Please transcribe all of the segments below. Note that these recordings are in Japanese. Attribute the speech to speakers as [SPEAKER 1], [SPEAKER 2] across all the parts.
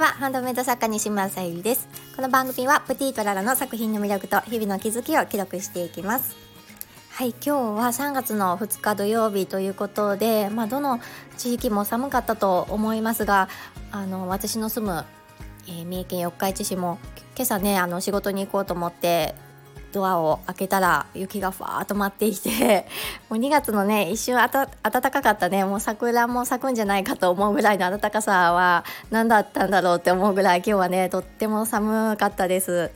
[SPEAKER 1] は。ハンドメイド作家西村さゆりです。この番組はプティトララの作品の魅力と日々の気づきを記録していきます。はい今日は3月の2日土曜日ということでまあ、どの地域も寒かったと思いますがあの私の住む、えー、三重県四日市市も今朝ねあの仕事に行こうと思ってドアを開けたら雪がふわーっと舞ってきて もう2月のね一瞬暖かかったねもう桜も咲くんじゃないかと思うぐらいの暖かさは何だったんだろうって思うぐらい今日はねとっても寒かったです。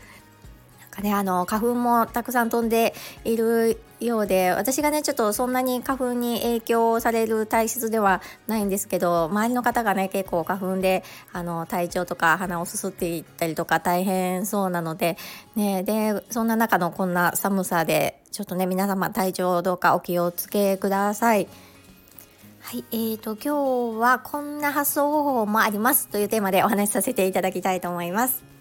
[SPEAKER 1] かね、あの花粉もたくさん飛んでいるようで私がねちょっとそんなに花粉に影響される体質ではないんですけど周りの方がね結構花粉であの体調とか鼻をすすっていったりとか大変そうなので,、ね、でそんな中のこんな寒さでちょっとね皆様体調どうかお気をつけください。はい、えーと今日はこんな発想方法もありますというテーマでお話しさせていただきたいと思います。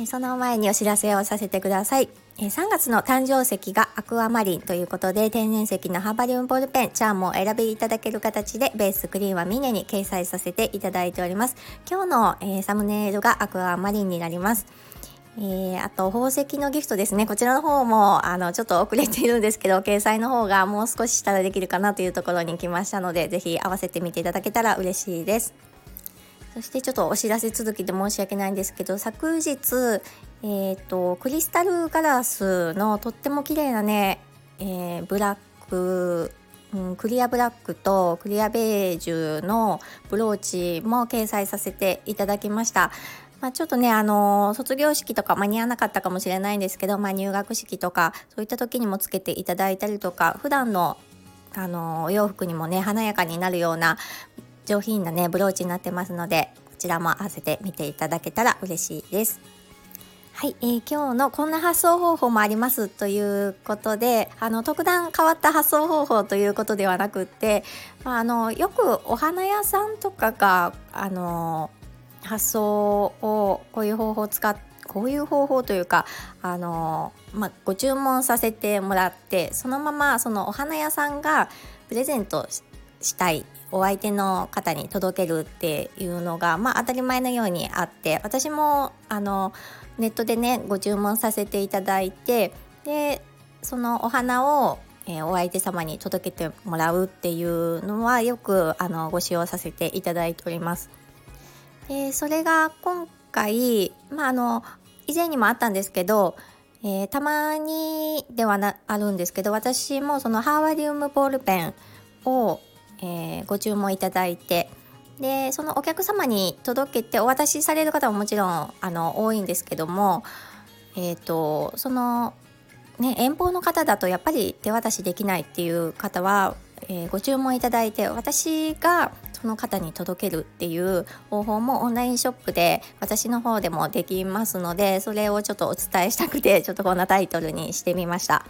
[SPEAKER 1] えその前にお知らせをさせてください。3月の誕生石がアクアマリンということで天然石のハーバリウムボールペンチャームを選びいただける形でベースクリーンはミネに掲載させていただいております。今日の、え、サムネイルがアクアマリンになります。えー、あと宝石のギフトですね。こちらの方もあのちょっと遅れているんですけど掲載の方がもう少ししたらできるかなというところに来ましたので是非合わせてみていただけたら嬉しいです。そしてちょっとお知らせ続きで申し訳ないんですけど昨日、えーと、クリスタルガラスのとっても綺麗なね、えー、ブラック、うん、クリアブラックとクリアベージュのブローチも掲載させていただきました。まあ、ちょっとね、あのー、卒業式とか間に合わなかったかもしれないんですけど、まあ、入学式とかそういった時にもつけていただいたりとか普段のあのお洋服にもね華やかになるような上品なねブローチになってますのでこちらも合わせて見ていただけたら嬉しいです。はい、えー、今日のこんな発想方法もありますということであの特段変わった発想方法ということではなくって、まあ、あのよくお花屋さんとかがあの発想をこういう方法を使ってこういう方法というかあの、まあ、ご注文させてもらってそのままそのお花屋さんがプレゼントしたいお相手の方に届けるっていうのが、まあ、当たり前のようにあって私もあのネットでねご注文させていただいてでそのお花を、えー、お相手様に届けてもらうっていうのはよくあのご使用させていただいております。でそれが今回、まあ、あの以前にもあったんですけど、えー、たまにではなあるんですけど私もそのハーバリウムボールペンを、えー、ご注文いただいてでそのお客様に届けてお渡しされる方ももちろんあの多いんですけども、えーと、その、ね、遠方の方だとやっぱり手渡しできないっていう方は、えー、ご注文いただいて私がその方に届けるっていう方法もオンラインショップで私の方でもできますのでそれをちょっとお伝えしたくてちょっとこんなタイトルにしてみました。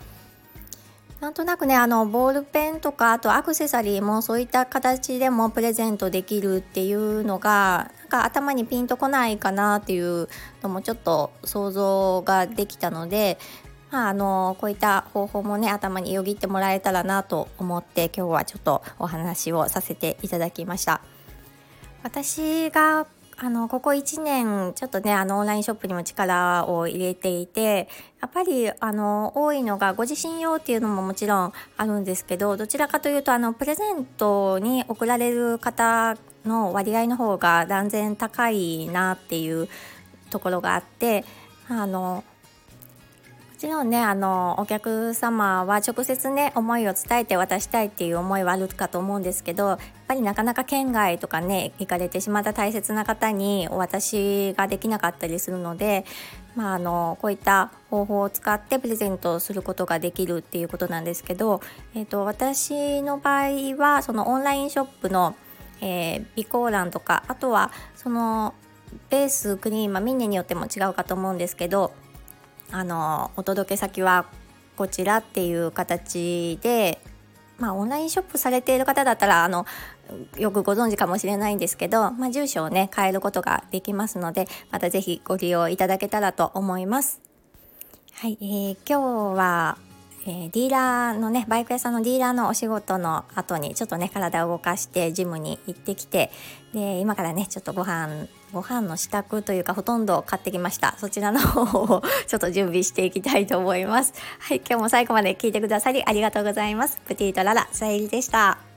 [SPEAKER 1] なんとなくねあのボールペンとかあとアクセサリーもそういった形でもプレゼントできるっていうのがなんか頭にピンとこないかなっていうのもちょっと想像ができたので、まあ、あのこういった方法もね頭によぎってもらえたらなと思って今日はちょっとお話をさせていただきました。私があのここ1年ちょっとねあのオンラインショップにも力を入れていてやっぱりあの多いのがご自身用っていうのももちろんあるんですけどどちらかというとあのプレゼントに贈られる方の割合の方が断然高いなっていうところがあってあのちろんねあのお客様は直接ね思いを伝えて渡したいっていう思いはあるかと思うんですけどやっぱりなかなか県外とかね行かれてしまった大切な方にお渡しができなかったりするので、まあ、あのこういった方法を使ってプレゼントすることができるっていうことなんですけど、えーと、私の場合はそのオンラインショップの、えー、備考欄とかあとはそのベースクリーム、まあ、ミネによっても違うかと思うんですけどあのお届け先はこちらっていう形でまあ、オンラインショップされている方だったらあのよくご存知かもしれないんですけど、まあ、住所をね変えることができますのでまた是非ご利用いただけたらと思います。はい、えー、今日は、えー、ディーラーのねバイク屋さんのディーラーのお仕事の後にちょっとね体を動かしてジムに行ってきてで今からねちょっとご飯ご飯の支度というかほとんど買ってきました。そちらの方を ちょっと準備していきたいと思います。はい今日も最後まで聞いてくださりありがとうございます。プティートララさゆりでした。